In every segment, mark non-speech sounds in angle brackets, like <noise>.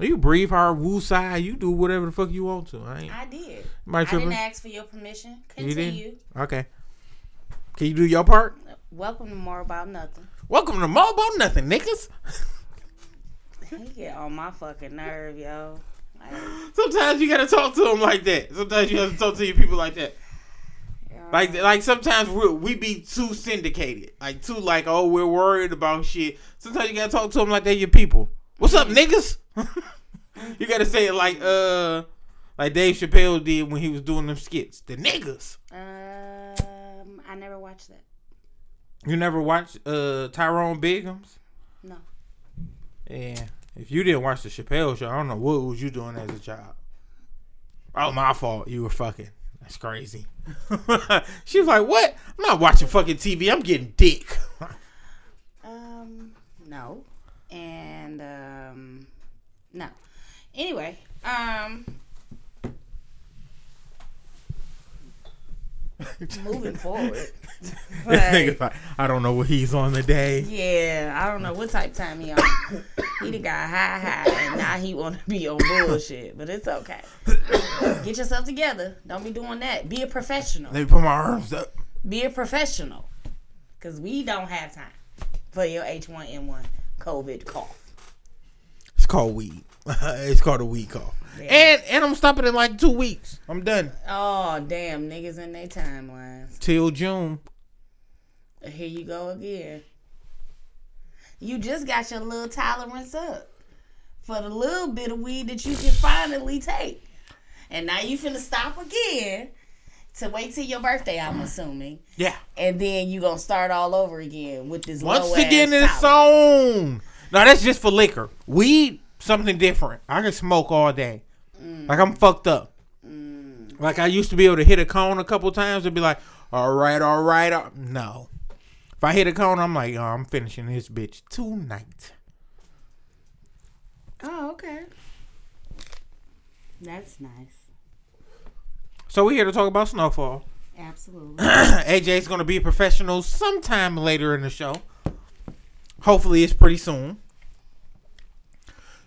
You breathe hard, woo side. You do whatever the fuck you want to. I ain't. I did. I didn't ask for your permission. You? Continue. Okay. Can you do your part? Welcome to More About Nothing. Welcome to More About Nothing, niggas. <laughs> He get on my fucking nerve, yo. Like, Sometimes you gotta talk to them like that. Sometimes you have to talk to your people like that. Like, like sometimes we we be too syndicated, like too like oh we're worried about shit. Sometimes you gotta talk to them like they're your people. What's up, niggas? <laughs> you gotta say it like uh like Dave Chappelle did when he was doing them skits. The niggas. Um, I never watched that. You never watched uh Tyrone Biggums? No. Yeah. If you didn't watch the Chappelle show, I don't know what was you doing as a child. Oh, my fault. You were fucking. That's crazy. <laughs> she was like, "What? I'm not watching fucking TV. I'm getting dick." <laughs> Um, no. And um, no. Anyway, um, <laughs> moving forward. <laughs> This Like, I don't know what he's on today. yeah, I don't know what type of time he on. he done got high high, and now he want to be on bullshit. But it's okay. Get yourself together. Don't be doing that. Be a professional. Let me put my arms up. Be a professional. Cause we don't have time for your H1N1 COVID cough. It's called weed. <laughs> it's called a weed call. Yeah. And and I'm stopping in like two weeks. I'm done Oh damn, niggas in their timelines. till June. Here you go again. You just got your little tolerance up for the little bit of weed that you can finally take. And now you finna stop again to wait till your birthday, I'm assuming. Yeah. And then you gonna start all over again with this Once low again, ass it's tolerance. on. No, that's just for liquor. Weed, something different. I can smoke all day. Like I'm fucked up. Like I used to be able to hit a cone a couple times and be like, all right, all right. uh," No. If I hit a cone, I'm like, oh, I'm finishing this bitch tonight. Oh, okay. That's nice. So we're here to talk about Snowfall. Absolutely. AJ's going to be a professional sometime later in the show. Hopefully, it's pretty soon.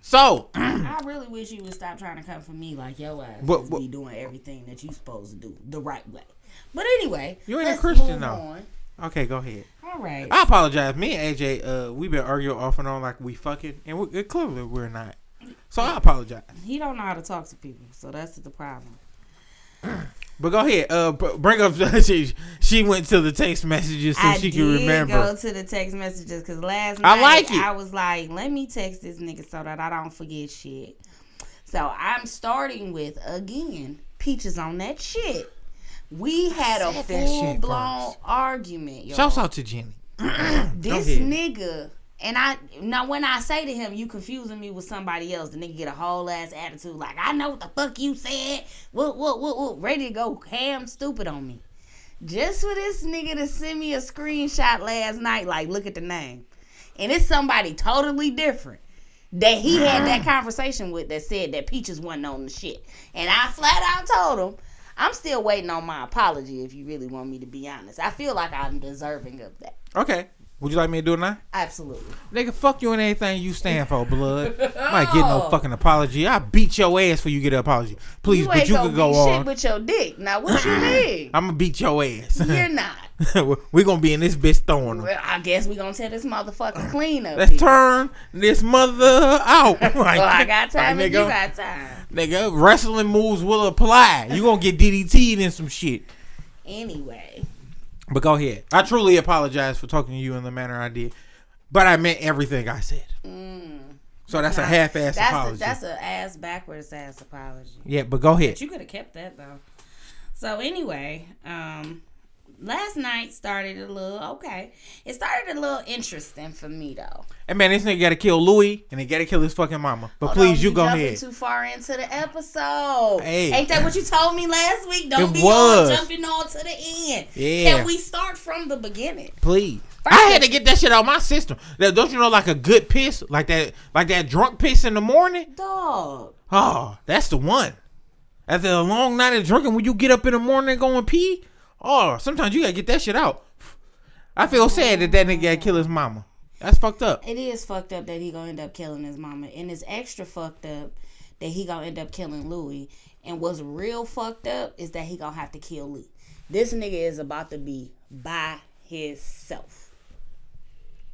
So, <clears throat> I really wish you would stop trying to come for me like your ass just what- be doing everything that you supposed to do the right way. But anyway, You ain't a Christian, though. on. okay, go ahead. All right. I apologize. Me and AJ, uh, we've been arguing off and on like we fucking, and we, clearly we're not. So I apologize. He don't know how to talk to people, so that's the problem. <clears throat> But go ahead. Uh, bring up. <laughs> she, she went to the text messages so I she can remember. go to the text messages because last night I like it. I was like, let me text this nigga so that I don't forget shit. So I'm starting with again, peaches on that shit. We had a full blown argument. Shouts out to Jenny. <clears throat> this nigga and I now when I say to him, you confusing me with somebody else, the nigga get a whole ass attitude like I know what the fuck you said. What what what what ready to go ham stupid on me. Just for this nigga to send me a screenshot last night, like look at the name. And it's somebody totally different that he had that mm-hmm. conversation with that said that Peaches wasn't on the shit. And I flat out told him, I'm still waiting on my apology if you really want me to be honest. I feel like I'm deserving of that. Okay. Would you like me to do it now? Absolutely. Nigga, fuck you and anything you stand for, blood. <laughs> I might get no fucking apology. I beat your ass for you get an apology. Please, you but you could go beat on. shit with your dick. Now what you <coughs> mean? I'm gonna beat your ass. You're <laughs> not. We're gonna be in this bitch throwing them. Well, I guess we're gonna tear this motherfucker clean up. Let's here. turn this mother out. <laughs> like, Well, I got time like, and you got time. Nigga, wrestling moves will apply. You gonna get DDT'd in some shit. Anyway, But go ahead. I truly apologize for talking to you in the manner I did, but I meant everything I said. So that's a half-ass Mm. that's apology. a, that's an ass backwards ass apology. yeah, but go ahead. But you could have kept that though. So anyway, um, last night started a little okay. It started a little interesting for me though. Hey man, this nigga gotta kill Louie and he gotta kill his fucking mama. But Hold please, on, you go ahead. Too far into the episode. Hey. Ain't that what you told me last week? Don't It be was. all jumping on to the end. Yeah. Can we start from the beginning? Please. First I had to get that shit out my system. Don't you know, like a good piss, like that, like that drunk piss in the morning. Dog. Oh, that's the one. After a long night of drinking, when you get up in the morning and go and pee, oh, sometimes you gotta get that shit out. I feel sad that that nigga gotta kill his mama. That's fucked up. It is fucked up that he gonna end up killing his mama, and it's extra fucked up that he gonna end up killing Louie. And what's real fucked up is that he gonna have to kill Lee. This nigga is about to be by himself.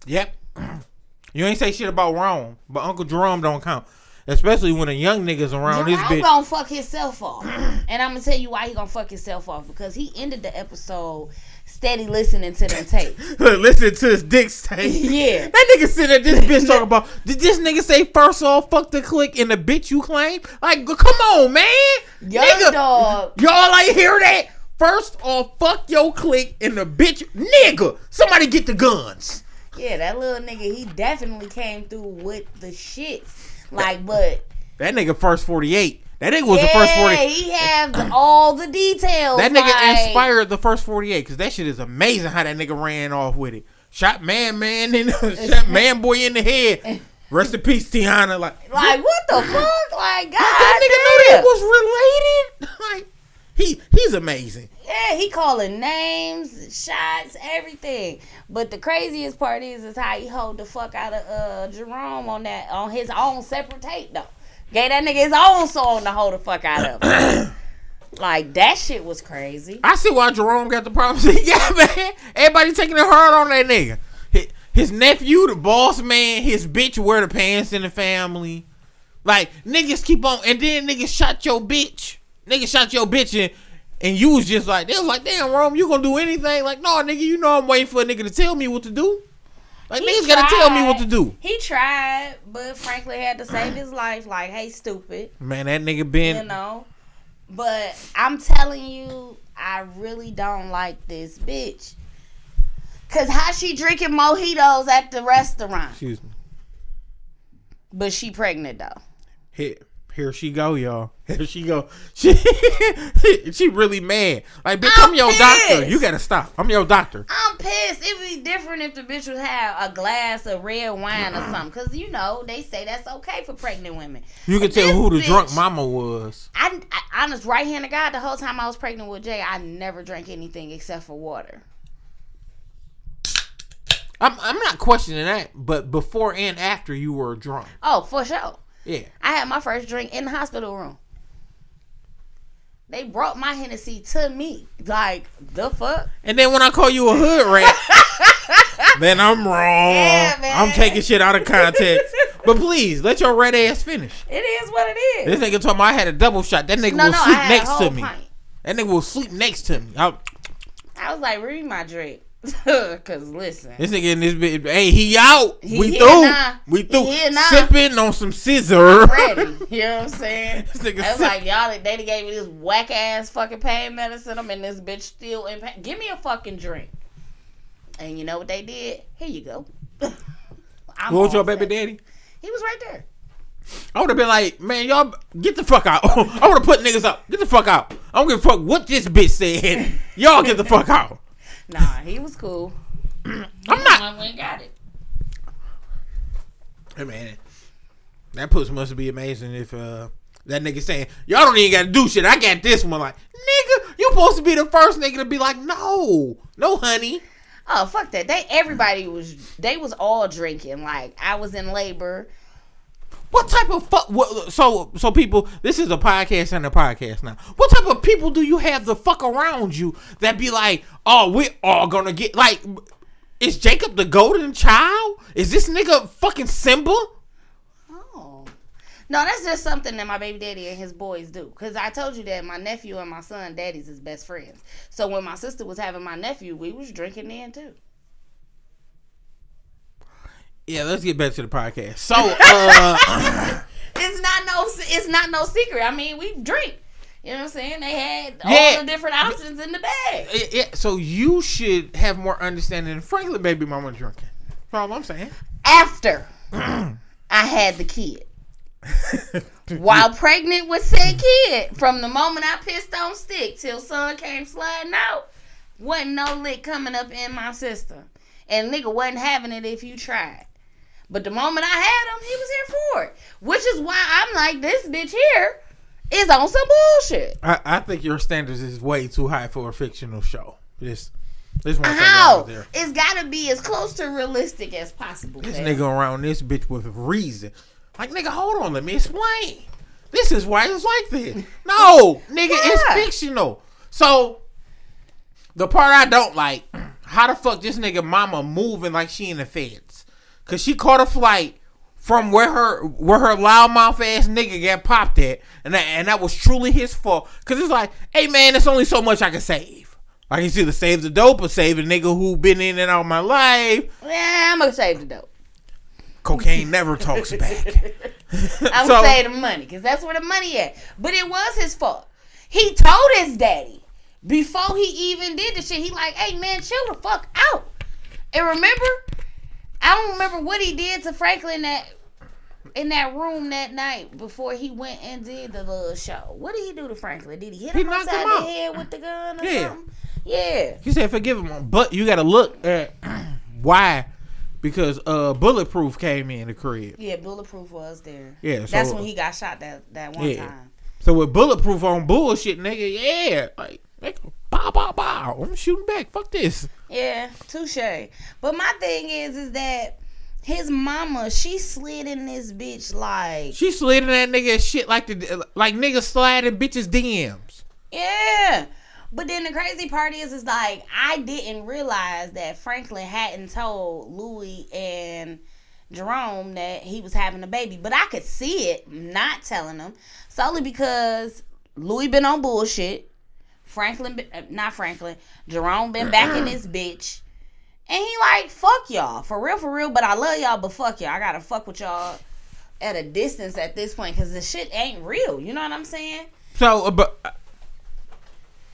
Yep. <clears throat> You ain't say shit about Rome, but Uncle Jerome don't count. Especially when a young niggas around this Jerome bitch. gonna fuck himself off, <clears throat> and I'm gonna tell you why he gonna fuck himself off because he ended the episode steady listening to them tapes. <laughs> Listen to his dick's <laughs> tape. Yeah. That nigga sitting at this bitch talking <laughs> about, did this nigga say first off, fuck the click and the bitch you claim? Like, come on, man. Young Nigga, dog. Y'all ain't hear that? First off, fuck your click and the bitch. Nigga, somebody get the guns. Yeah, that little nigga, he definitely came through with the shit. Like, but That nigga first 48. That nigga was yeah, the first 48. he have the- all the details. That nigga like, inspired the first 48 because that shit is amazing how that nigga ran off with it. Shot man, man, in <laughs> shot man boy in the head. Rest in peace, Tiana. Like, Like, what the fuck? Like, God that nigga damn. knew that was related. <laughs> Like, he he's amazing. Yeah, he calling names, shots, everything. But the craziest part is is how he hold the fuck out of uh Jerome on that on his own separate tape though. Gave that nigga his own song to hold the fuck out of. <clears throat> like that shit was crazy. I see why Jerome got the problems <laughs> got, man. Everybody taking it hard on that nigga. His, his nephew, the boss man, his bitch wear the pants in the family. Like niggas keep on, and then niggas shot your bitch. Niggas shot your bitch and. And you was just like, they was like, damn, Rome, you gonna do anything? Like, no, nigga, you know I'm waiting for a nigga to tell me what to do. Like, He niggas gotta tell me what to do. He tried, but frankly had to save his life. Like, hey, stupid, Man, that nigga been. you know. But I'm telling you, I really don't like this bitch. Cause how she drinking mojitos at the restaurant, Excuse me. but she pregnant though. Here, here she go, y'all. <laughs> Here she go. <laughs> She, she really mad. Like, bitch, I'm, I'm your doctor. You gotta stop. I'm your doctor. I'm pissed. It'd be different if the bitch would have a glass of red wine or something. Cause you know they say that's okay for pregnant women. You can tell who the bitch- drunk mama was. I, I honest right hand of God, the whole time I was pregnant with Jay, I never drank anything except for water. I'm, I'm not questioning that, but before and after you were drunk. Oh, for sure. Yeah. I had my first drink in the hospital room. They brought my Hennessy to me. Like, the fuck? And then when I call you a hood rat, <laughs> then I'm wrong. Yeah. I'm taking shit out of context. but please, let your red ass finish. It is what it is. This nigga told me I had a double shot. That nigga no, will no, sleep next to me. pint. That nigga will sleep next to me. I, I was like, read my drink. <laughs> Cause listen. this nigga in this bitch, hey, he out. He we through. now. We He through. now. Sipping on some scissor. ready. <laughs> You know what I'm saying? This nigga was like, y'all, they gave me this whack ass fucking pain medicine. I'm in this bitch still in pain. Give me a fucking drink. And you know what they did? Here you go. <laughs> What was your baby daddy? He was right there. I would have been like, man, y'all get the fuck out. I would have put niggas up. Get the fuck out. I don't give a fuck what this bitch said. Y'all get the fuck out. Nah, he was cool. <clears throat> I'm not. I went got it. Hey man, that pussy must be amazing if uh that nigga saying y'all don't even gotta do shit. I got this one. Like nigga, you supposed to be the first nigga to be like, no, no, honey. Oh fuck that! They everybody was they was all drinking. Like I was in labor. What type of fuck? So so people, this is a podcast and a podcast now. What type of people do you have the fuck around you that be like, oh, we all gonna get like? Is Jacob the golden child? Is this nigga fucking Simba? Oh. No, that's just something that my baby daddy and his boys do. Cause I told you that my nephew and my son, daddy's his best friends. So when my sister was having my nephew, we was drinking then too. Yeah, let's get back to the podcast. So, uh, <laughs> It's not no, it's not no secret. I mean, we drink. You know what I'm saying? They had Yeah. all the different options in the bag. yeah, so you should have more understanding than Franklin baby mama drinking. That's all I'm saying. After <clears throat> I had the kid. While pregnant with said kid, from the moment I pissed on stick till son came sliding out, wasn't no lick coming up in my system. And nigga wasn't having it if you tried. But the moment I had him, he was here for it. Which is why I'm like, this bitch here is on some bullshit. I, I think your standards is way too high for a fictional show. Just This one How? there. It's gotta be as close to realistic as possible. This fam. nigga around this bitch with reason. Like nigga, hold on, let me explain. This is why it's like this. No, <laughs> nigga, it's fictional. So the part I don't like, <clears throat> how the fuck this nigga mama moving like she in the feds? Cause she caught a flight from where her where her loudmouth ass nigga got popped at, and that, and that was truly his fault. Cause it's like, hey man, it's only so much I can save. I can either save the dope or save a nigga who been in and out my life. Yeah, I'm gonna save the dope. Cocaine never talks back. <laughs> I'm So- gonna save the money because that's where the money at. But it was his fault. He told his daddy before he even did the shit. He like, hey man, chill the fuck out. And remember, I don't remember what he did to Franklin that in that room that night before he went and did the little show. What did he do to Franklin? Did he hit He him knocked upside him the head with the gun or Yeah. something? Yeah. He said forgive him, but you got to look at <clears throat> why, because uh, bulletproof came in the crib. Yeah, bulletproof was there. Yeah, so- that's when he got shot that that one Yeah. time. So with bulletproof on bullshit, nigga, yeah, like nigga, bow bow bow. I'm shooting back. Fuck this. Yeah, touche. But my thing is, is that his mama, she slid in this bitch like, She slid in that nigga shit like the like niggas sliding bitches DMs. yeah. But then the crazy part is, is like I didn't realize that Franklin hadn't told Louie and Jerome that he was having a baby, but I could see it not telling them solely because Louie been on bullshit. Franklin, uh, not Franklin, Jerome been back in this bitch. And he like, fuck y'all. For real, for real. But I love y'all, but fuck y'all. I gotta fuck with y'all at a distance at this point because the shit ain't real. You know what I'm saying? So, uh, but uh,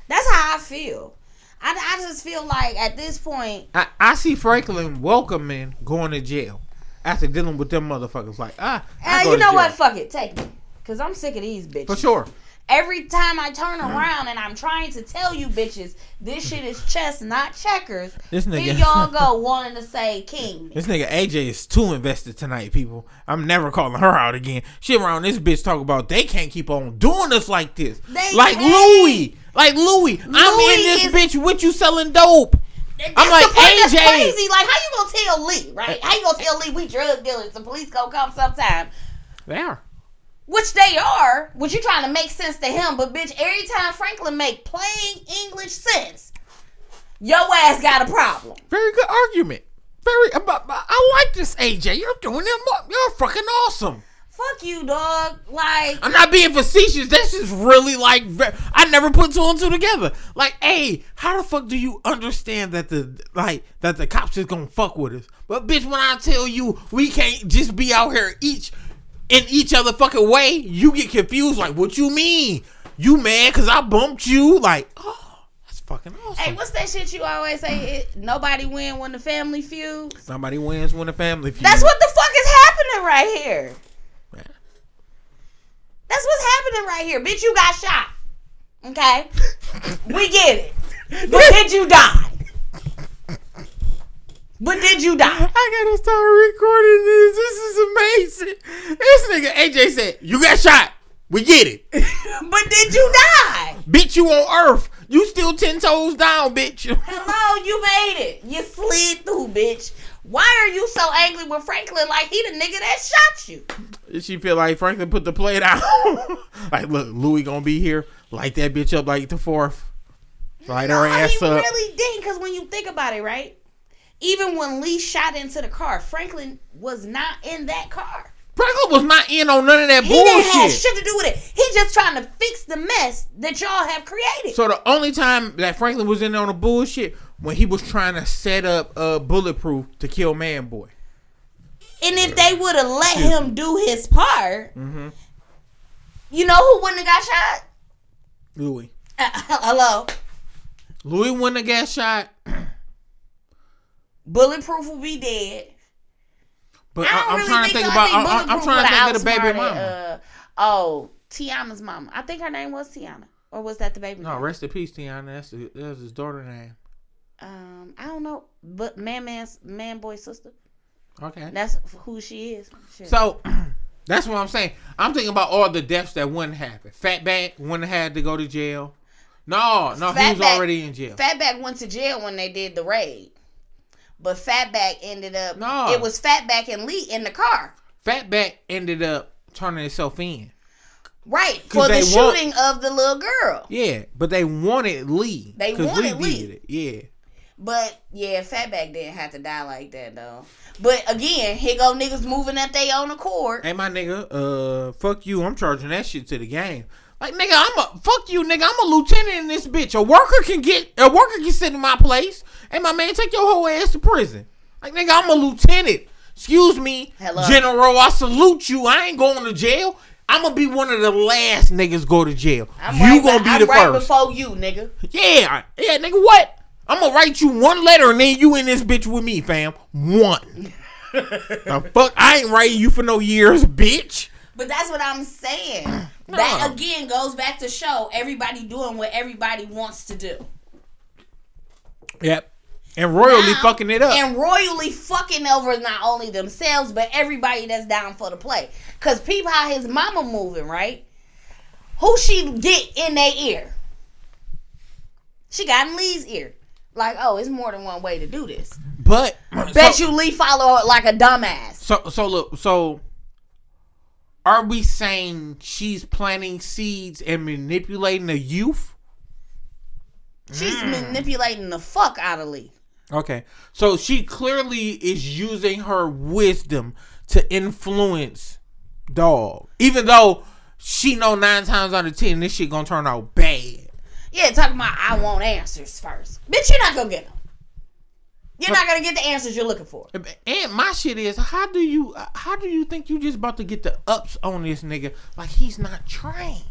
That's how I feel. I, I just feel like at this point, I, I see Franklin welcoming going to jail after dealing with them motherfuckers. Like ah, uh, you know what? Fuck it. Take me. Because I'm sick of these bitches. For sure. Every time I turn around and I'm trying to tell you bitches this shit is chess, not checkers, This nigga- here y'all go wanting to say king. <laughs> This nigga AJ is too invested tonight, people. I'm never calling her out again. She around this bitch talk about they can't keep on doing us like this. They like can't. Louie. Like Louie. I'm in this is- bitch with you selling dope. That's I'm like, the that's AJ. crazy. Like, how you gonna tell Lee, right? How you gonna tell Lee we drug dealers? The police gonna come sometime. They are. Which they are, which you're trying to make sense to him, but bitch, every time Franklin make plain English sense, your ass got a problem. Very good argument. Very about I like this AJ. You're doing it. You're fucking awesome. Fuck you, dog. Like, I'm not being facetious. This is really like I never put two and two together. Like, hey, how the fuck do you understand that the like that the cops is gonna fuck with us? But bitch, when I tell you we can't just be out here each in each other fucking way, you get confused. Like, what you mean? You mad because I bumped you? Like, oh, that's fucking awesome. hey, what's that shit you always say? It, nobody win when the family feuds. Somebody wins when the family feud. That's what the fuck is happening right here. Yeah. That's what's happening right here. Bitch, you got shot. Okay? <laughs> we get it. But did you die? But did you die? I gotta start recording this. This is amazing. This nigga AJ said, You got shot. We get it. <laughs> But did you die? bitch, you on earth. You still ten toes down, bitch. Hello, you made it. You slid through, bitch. Why are you so angry with Franklin like he the nigga that shot you? she feel like Franklin put the plate out. <laughs> like, look, Louie gonna be here. Light that bitch up like the fourth. Light her No, ass he up. really didn't, because when you think about it, right? Even when Lee shot into the car, Franklin was not in that car. Franklin was not in on none of that He didn't have bullshit. shit to do with it. He just trying to fix the mess that y'all have created. So the only time that Franklin was in on the bullshit when he was trying to set up uh, bulletproof to kill Man Boy. and if they would have let him do his part, Mm-hmm. you know who wouldn't have got shot? Louie. Uh, <laughs> hello. Louie wouldn't have got shot. <clears throat> Bulletproof will be dead. But I am really trying to think so. About. think I, am Bulletproof trying to think of the baby mama. Uh, oh, Tiana's mama. I think her name was Tiana, or was that the baby? no, mama? rest in peace, Tiana. That's, the, that's his daughter name. Um, I don't know, but man, man's man, boy, sister. Okay. That's who she is. Shit. So <clears throat> that's what I'm saying. I'm thinking about all the deaths that wouldn't happen. Fatback wouldn't have had to go to jail. No, no, he was Fatback- already in jail. Fatback went to jail when they did the raid. But Fatback ended up No. it was Fatback and Lee in the car. Fatback ended up turning himself in. Right For the they want- shooting of the little girl. Yeah, but they wanted Lee. They wanted Lee. did it. Yeah. But yeah, Fatback didn't have to die like that though. But again, here go niggas moving at their own accord. Hey, my nigga, uh, fuck you. I'm charging that shit to the game. Like, nigga, I'm a fuck you, nigga. I'm a lieutenant in this bitch. A worker can get a worker can sit in my place. Hey, my man, take your whole ass to prison. Like, nigga, I'm a lieutenant. Excuse me, Hello. General. I salute you. I ain't going to jail. I'm gonna be one of the last niggas go to jail. I'm you right, gonna be be I'm the right first. before you, nigga. Yeah, yeah, nigga. What? I'm gonna write you one letter and then you in this bitch with me, fam. One. <laughs> the fuck? I ain't writing you for no years, bitch. But that's what I'm saying. No. <clears throat> That again goes back to show everybody doing what everybody wants to do. Yep. And royally Now- fucking it up. And royally fucking over not only themselves, but everybody that's down for the play. Cause peep how his mama moving, right? Who she get in their ear? She got in Lee's ear. Like, oh, it's more than one way to do this. but Bet so, you Lee follow her like a dumbass. So so look so. Are we saying she's planting seeds and manipulating the youth? She's Mm. manipulating the fuck out of Lee. Okay, so she clearly is using her wisdom to influence dog, even though she know nine times out of ten this shit gonna turn out bad. Yeah, talking about I want answers first. Bitch, you're not gonna get them. You're not gonna get the answers you're looking for. And my shit is, how do you, how do you think you just about to get the ups on this nigga? Like he's not trained.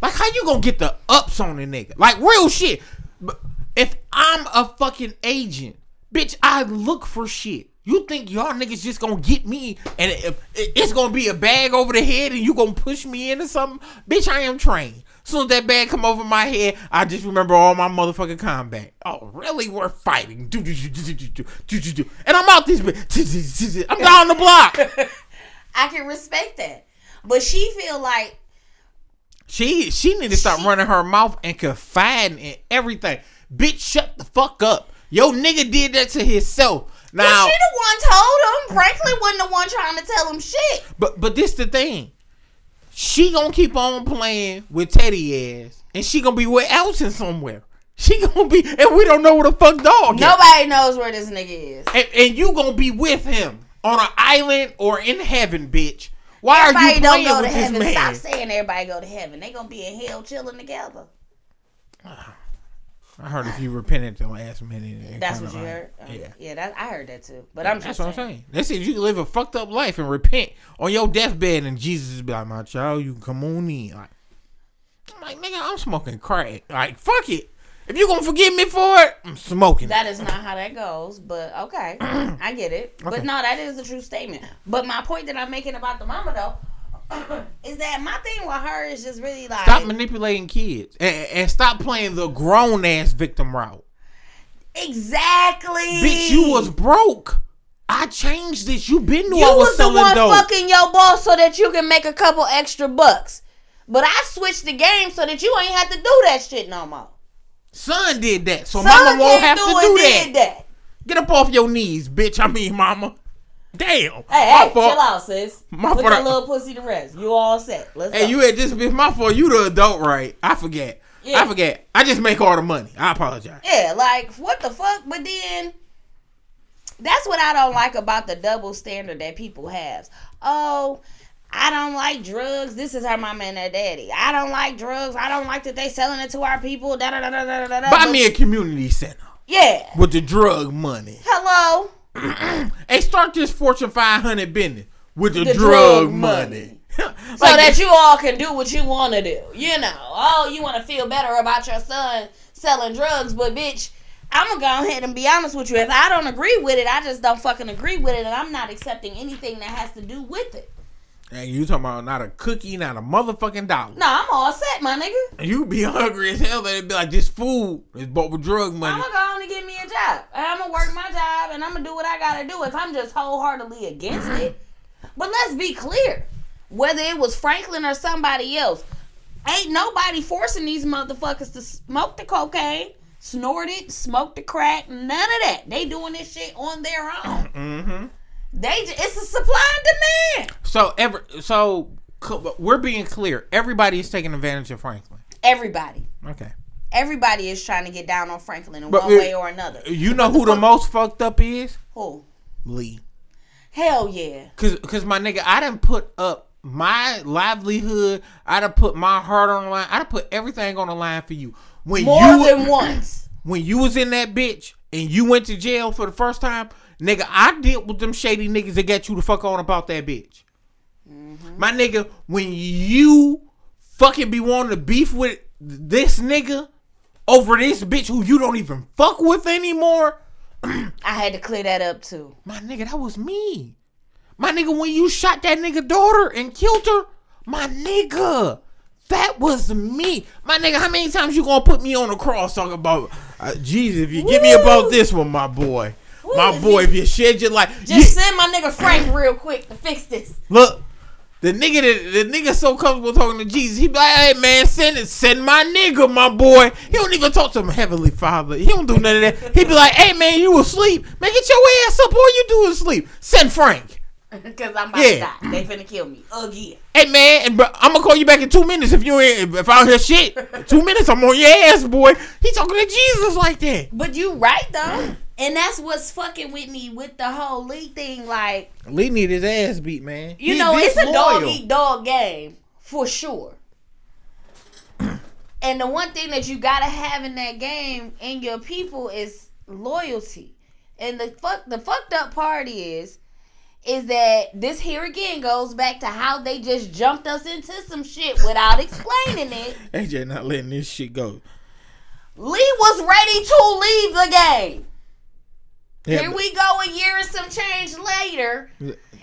Like how you gonna get the ups on a nigga? Like real shit. But if I'm a fucking agent, bitch, I look for shit. You think y'all niggas just gonna get me and it's gonna be a bag over the head and you gonna push me into something? Bitch, I am trained. Soon as that bag come over my head, I just remember all my motherfucking combat. Oh, really? We're fighting. Do, do, do, and I'm out this bitch. <laughs> I'm down the block. <laughs> I can respect that. But she feel like she she need to stop she, running her mouth and confiding in everything. Bitch, shut the fuck up. Yo, nigga did that to himself. Now, she the one told him. Franklin wasn't the one trying to tell him shit. but but this the thing. She gonna keep on playing with Teddy ass, and she gonna be with Alton somewhere. She gonna be, and we don't know where the fuck dog. is. Nobody knows where this nigga is. And, and you gonna be with him on an island or in heaven, bitch. Why are Everybody you don't playing go to with this heaven. man? Stop saying everybody go to heaven. They gonna be in hell chilling together. Ah. I heard if you repent at the last minute. That's what you like- heard. Uh, Yeah. yeah, that I heard that too. But I'm That's just what I'm saying. saying. They said you can live a fucked up life and repent on your deathbed, and Jesus be like, "My child, you can come on in." Like, I'm like, nigga, I'm smoking crack. Like, fuck it. If you gonna forgive me for it, I'm smoking. That is not how that goes, but okay, <clears throat> I get it. Okay. But no, that is a true statement. But my point that I'm making about the mama though <coughs> is that my thing with her is just really like stop manipulating kids and, and stop playing the grown ass victim route. exactly. Bitch, you was broke. I changed this. You been knew you I was, was the selling one dope. fucking your boss so that you can make a couple extra bucks. But I switched the game so that you ain't have to do that shit no more. Son did that, so Son mama won't have to do that. that. Get up off your knees, bitch. I mean, mama. Damn. Hey, hey, fault. chill out, sis. My Put fault. that little pussy to rest. You all set. Let's Hey, go. you had just been my fault. You the adult, right? I forget. Yeah. I forget. I just make all the money. I apologize. Yeah, like what the fuck? But then that's what I don't like about the double standard that people have. Oh, I don't like drugs. This is her mama and her daddy. I don't like drugs. I don't like that they selling it to our people. Da da da da da da. da. Buy But- me a community center yeah. with the drug money. Hello. <clears throat> Hey, start this Fortune 500 business with the, The drug, drug money. <laughs> So that you all can do what you want to do. You know, oh, you want to feel better about your son selling drugs, but bitch, I'm gonna go ahead and be honest with you. If I don't agree with it, I just don't fucking agree with it, and I'm not accepting anything that has to do with it. And you talking about not a cookie, not a motherfucking dollar. No, I'm all set, my nigga. And you be <laughs> hungry as hell. They'd be like, this food is bought with drug money. I'm gonna go on and get me a job. And I'm gonna work my job, and I'm gonna do what I gotta do. If I'm just wholeheartedly against it, <laughs> but let's be clear, whether it was Franklin or somebody else, Ain't nobody forcing these motherfuckers to smoke the cocaine, snort it, smoke the crack, none of that. They doing this shit on their own. Mm-hmm. They it's a supply and demand. So ever so we're being clear. Everybody is taking advantage of Franklin. Everybody. Okay. Everybody is trying to get down on Franklin in But one it- way or another. You know who the most fucked up is? Who? Lee. Hell yeah. Cause, cause my nigga, I didn't put up my livelihood. I done put my heart on the line. I done put everything on the line for you. When More you than once. when you was in that bitch and you went to jail for the first time, nigga, I dealt with them shady niggas that got you the fuck on about that bitch. My nigga, when you fucking be wanting to beef with this nigga over this bitch who you don't even fuck with anymore, I had to clear that up too. my nigga, that was me. My nigga, when you shot that nigga daughter and killed her, my nigga, that was me. My nigga, how many times you gonna put me on the cross talking about uh, Jesus? If you give me about this one, my boy, my boy, if you shed your life, Just you- send my nigga Frank real quick to fix this. look. The nigga that the nigga so comfortable talking to Jesus, he be like, hey man, send it, send my nigga, my boy. He don't even talk to him, Heavenly Father. He don't do none of that. He be like, hey man, you asleep. Man, get your ass up. All you do is sleep. Send Frank. <laughs> Cause I'm about Yeah. to die. They finna kill me again. Hey man, and bro, I'm gonna call you back in two minutes if you ain't if I don't hear shit. <laughs> Two minutes, I'm on your ass, boy. He talking to Jesus like that. But you right though. And that's what's fucking with me with the whole Lee thing. Like, Lee need his ass beat, man. you He know, it's a dog eat dog game for sure. <clears throat> and the one thing that you gotta have in that game in your people is loyalty. And the fuck the fucked up part is is that this here again goes back to how they just jumped us into some shit without explaining it. <laughs> AJ not letting this shit go. Lee was ready to leave the game. Yeah, Here we go a year and some change later.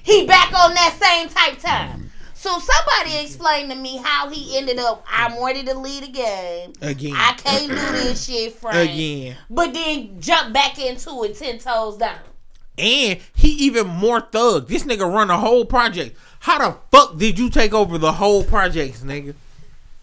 He back on that same type time. So somebody explain to me how he ended up. I'm ready to lead the game. again. I can't do this shit, Frank. again. But then jump back into it ten toes down. And he even more thug. This nigga run a whole project. How the fuck did you take over the whole project, nigga?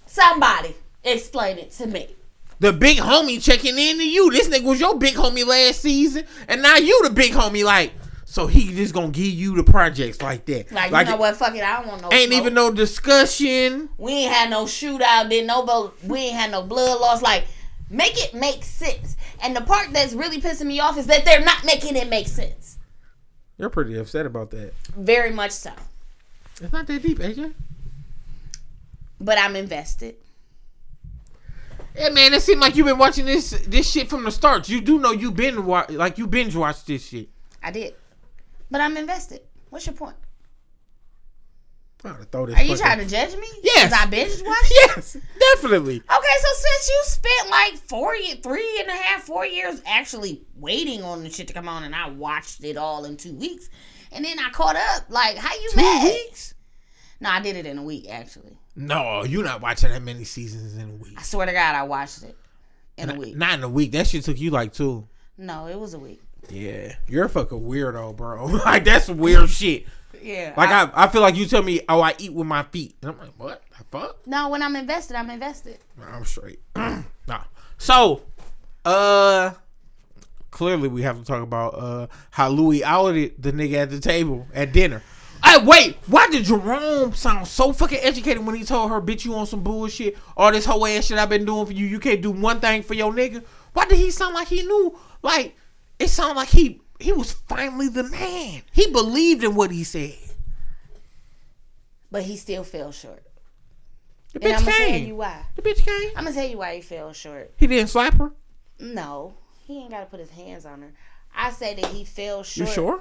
Somebody explain it to me. The big homie checking in to you. This nigga was your big homie last season, and now you the big homie. Like, so he just gonna give you the projects like that. Like, you know what? Fuck it. I don't want no. Ain't smoke. even no discussion. We ain't had no shootout. Didn't no. We ain't had no blood loss. Like, make it make sense. And the part that's really pissing me off is that they're not making it make sense. You're pretty upset about that. Very much so. It's not that deep, AJ. But I'm invested. Yeah, man. It seemed like you've been watching this this shit from the start. You do know you been wa- like you binge watched this shit. I did. But I'm invested. What's your point? I oughta throw this Are you fucking- trying to judge me? Yes. 'Cause I binge watched? Yes, definitely. Okay, so since you spent like four, ye- three and a half, four years actually waiting on the shit to come on, and I watched it all in two weeks, and then I caught up. Like, how you Two mad? weeks? No, I did it in a week actually. No, you're not watching that many seasons in a week. I swear to God, I watched it in a week. Not in a week. That shit took you like two. No, it was a week. Yeah, you're a fucking weirdo, bro. <laughs> like that's weird <laughs> shit. Yeah. Like I, I, I feel like you tell me, oh, I eat with my feet, and I'm like, what the fuck? no, when I'm invested, I'm invested. I'm straight. <clears throat> nah. So, uh, clearly we have to talk about uh how Louie outed the nigga at the table at dinner. Hey, wait, why did Jerome sound so fucking educated when he told her, bitch, you on some bullshit? All this whole ass shit I've been doing for you, you can't do one thing for your nigga? Why did he sound like he knew? Like, it sounded like he he was finally the man. He believed in what he said. But he still fell short. The And bitch I'm gonna tell you why. The bitch came. I'm gonna tell you why he fell short. He didn't slap her. No, he ain't gotta put his hands on her. I say that he fell short. You sure?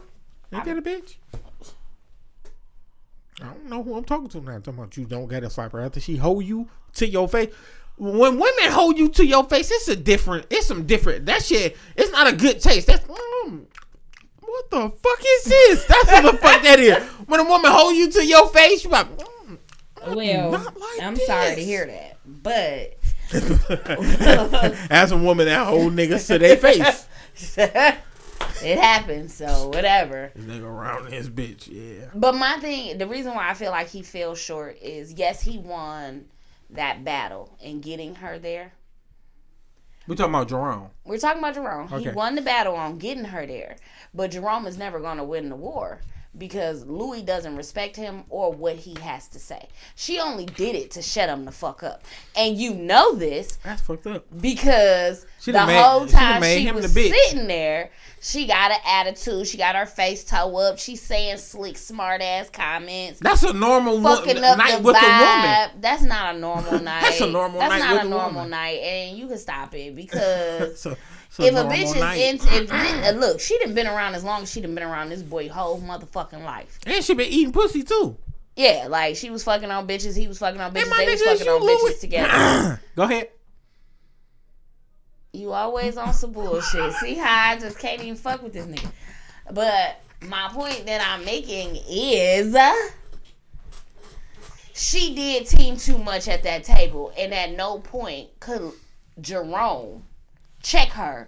Ain't that a bitch? I don't know who I'm talking to now. I'm talking about you don't get a slapper after she hold you to your face. When women hold you to your face, it's a different. It's some different. That shit. It's not a good taste. That's. Mm, what the fuck is this? That's what the fuck that is. When a woman hold you to your face, you like. Mm, Well, like I'm sorry to hear that, but <laughs> As a woman that hold niggas to their face. <laughs> it happens. So whatever. This nigga around his bitch, yeah. But my thing, the reason why I feel like he fell short is yes, he won that battle and getting her there. We're talking about Jerome. We're talking about Jerome. Okay. He won the battle on getting her there, but Jerome is never going to win the war because Louie doesn't respect him or what he has to say. She only did it to shut him the fuck up, and you know this That's fucked up. because She the made- whole time made she was sitting there, she got an attitude. She got her face toe up. She's saying slick, smart ass comments. That's a normal wo- Fucking up night the with a woman. vibe. That's not a normal night. <laughs> That's a normal night. That's night not with a a normal night, and you can stop it <laughs> because So, so if a bitch is into, if <coughs> uh, look, she done been around as long as she done been around this boy whole motherfucking life. and she been eating pussy too. Yeah, like she was fucking on bitches, he was fucking on bitches, they was fucking on Louie- bitches together. <coughs> Go ahead. You always on some bullshit. See how I just can't even fuck with this nigga. But my point that I'm making is she did team too much at that table, and at no point could Jerome check her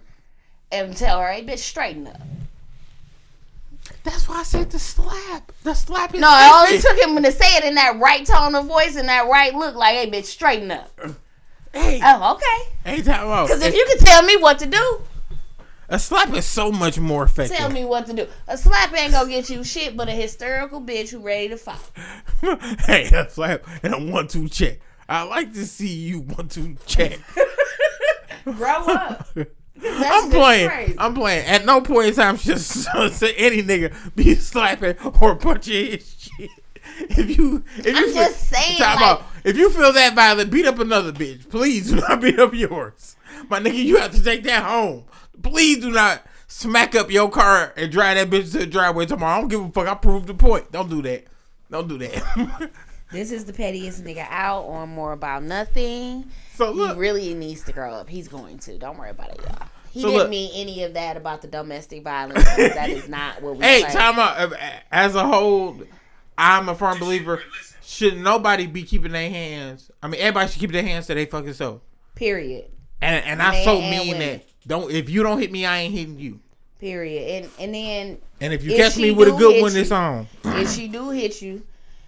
and tell her, "Hey, bitch, straighten up." That's why I said the slap. The slap is No, it only took him to say it in that right tone of voice and that right look, like, "Hey, bitch, straighten up." Hey, Oh, okay. hey, time out. Because if you can tell me what to do, a slap is so much more effective. Tell me what to do. A slap ain't gonna get you shit, but a hysterical bitch who ready to fight. <laughs> hey, a slap and a one-two check. I like to see you one-two check. <laughs> Grow up. <laughs> I'm playing. crazy. I'm playing. At no point in time should any nigga be slapping or punching his shit. <laughs> If you, if you I'm feel, just saying, Time like- out. if you feel that violent, beat up another bitch. Please do not <laughs> beat up yours. My nigga, you have to take that home. Please do not smack up your car and drive that bitch to the driveway tomorrow. I don't give a fuck. I proved the point. Don't do that. Don't do that. <laughs> This is the pettiest nigga out on more about nothing. so look, He really needs to grow up. He's going to. Don't worry about it, y'all. He So didn't look. mean any of that about the domestic violence. that is not what we hey, say. time out. As a whole, I'm a firm believer. Should nobody be keeping their hands? I mean, everybody should keep their hands to their fucking self. Period. And and I Man so and mean women. that. Don't if you don't hit me, I ain't hitting you. Period. And and then And if you If catch me with a good one, you- it's on. if she do hit you,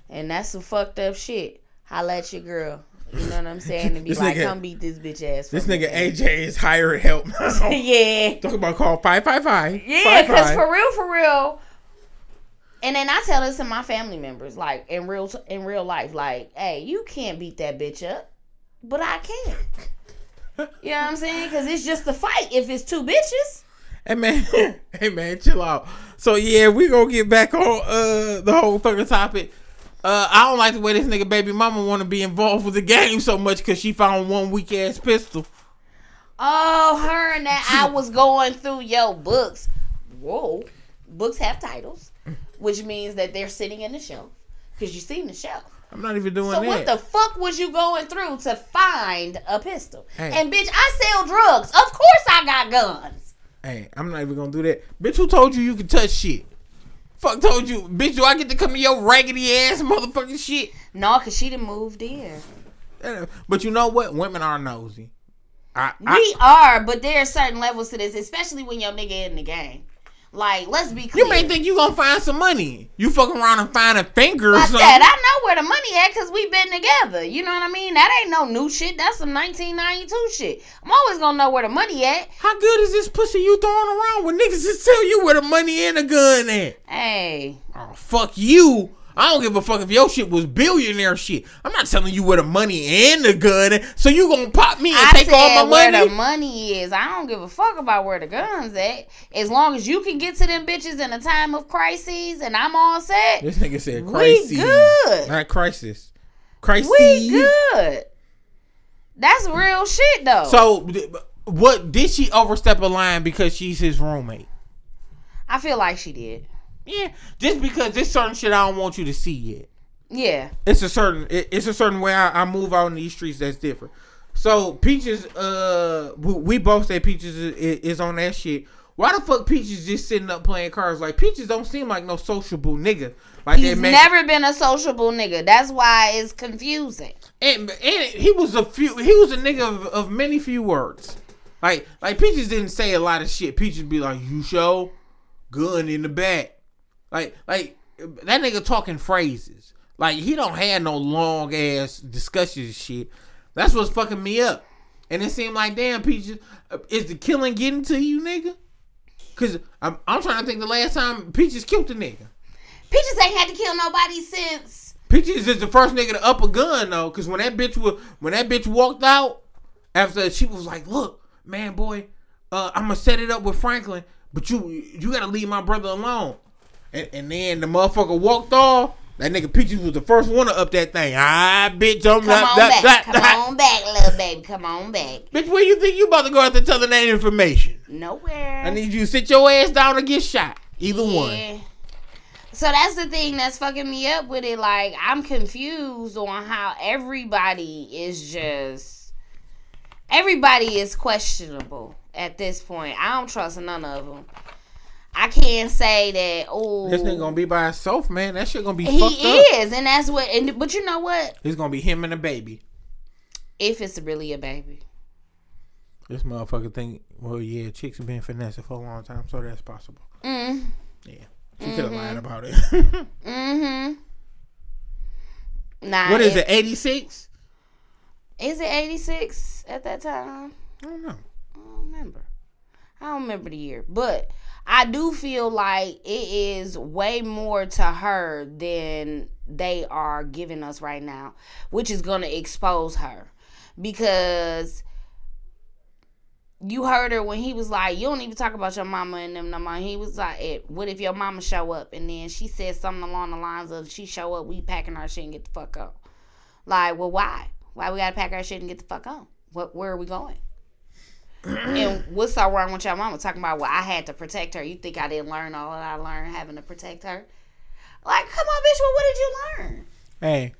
and that's some fucked up shit, holla at your girl. You know what I'm saying? And be <laughs> This like, nigga- come beat this bitch ass. This for me, nigga man. AJ is hiring help <laughs> yeah. Talk about call five five five. Yeah, because for real, for real. And then I tell this to my family members, like in real in real life, like, hey, you can't beat that bitch up, but I can. You know what I'm saying? Because it's just a fight. If it's two bitches, Hey man, <laughs> hey man, chill out. So yeah, we gonna get back on uh the whole fucking topic. Uh, I don't like the way this nigga baby mama want to be involved with the game so much because she found one weak ass pistol. oh, her and that I was going through your books. Whoa, books have titles, which means that they're sitting in the shelf because you seen the shelf. I'm not even doing So that. what the fuck was you going through to find a pistol? Hey. And bitch, I sell drugs. Of course I got guns. Hey, I'm not even gonna do that. Bitch, who told you you could touch shit? Fuck told you, bitch. Do I get to come to your raggedy ass motherfucking shit? No, cause she done moved in. But you know what? Women are nosy. I, We I, are, but there are certain levels to this, especially when your nigga in the game. Like, let's be clear. you may think you gonna find some money. You fucking around and find a finger or Like something. that, I know where the money at because we been together. You know what I mean? That ain't no new shit. That's some 1992 shit. I'm always gonna know where the money at. How good is this pussy you throwing around when niggas just tell you where the money and the gun at? Hey, Oh, fuck you. I don't give a fuck if your shit was billionaire shit. I'm not telling you where the money and the gun. So you gonna pop me and I take all my where money? the money is. I don't give a fuck about where the guns at. As long as you can get to them bitches in a time of crises and I'm all set, this nigga said We good. Not crisis. Crisis. we good. That's real shit though. So, what did she overstep a line because she's his roommate? I feel like she did. Yeah, just because there's certain shit I don't want you to see yet. Yeah. It's a certain it- it's a certain way I, I move out in these streets that's different. So Peaches, uh, we, both say Peaches is, is on that shit. Why the fuck Peaches just sitting up playing cards? Like Peaches don't seem like no sociable nigga. Like He's never been a sociable nigga. That's why it's confusing. and, and he was a few. He was a nigga of, of many few words. Like like Peaches didn't say a lot of shit. Peaches be like, "You show gun in the back," like like that nigga talking phrases. Like he don't have no long ass discussions and shit. That's what's fucking me up. And it seemed like damn Peaches, uh, is the killing getting to you, nigga? Cause I'm, I'm trying to think the last time Peaches killed a nigga. Peaches ain't had to kill nobody since. Peaches is the first nigga to up a gun though, cause when that bitch was when that bitch walked out after she was like, "Look, man, boy, uh, I'm gonna set it up with Franklin, but you you gotta leave my brother alone." And, and then the motherfucker walked off. That nigga Peaches was the first one to up that thing. Ah, bitch, I'm Come not on that, back. that, Come that. on <laughs> back, little baby. Come on back. Bitch, where you think you about to go out to tell that information? Nowhere. I need you to sit your ass down or get shot. Either one. Yeah. So that's the thing that's fucking me up with it. Like I'm confused on how everybody is just everybody is questionable at this point. I don't trust none of them. I can't say that. Oh, This nigga gonna be by himself, man. That shit gonna be he fucked up. is, and that's what. And but you know what? It's gonna be him and a baby. If it's really a baby, This motherfucker think, well, yeah, chicks have been finessing for a long time, so that's possible. mm, Yeah, she could have lied about it. <laughs> mm-hmm. Nah, what is it? Eighty six? Is it 86 at that time? I don't know. I don't remember. I don't remember the year, but I do feel like it is way more to her than they are giving us right now, which is going to expose her because you heard her when he was like, "You don't even talk about your mama and them no more." He was like, eh, "What if your mama show up?" And then she said something along the lines of, "She show up, we packing our shit and get the fuck on." Like, well, why? Why we gotta pack our shit and get the fuck on? What? Where are we going? And what's so wrong with your mama talking about? Well, I had to protect her. You think I didn't learn all that I learned having to protect her? Like, come on, bitch. Well, what did you learn? Hey,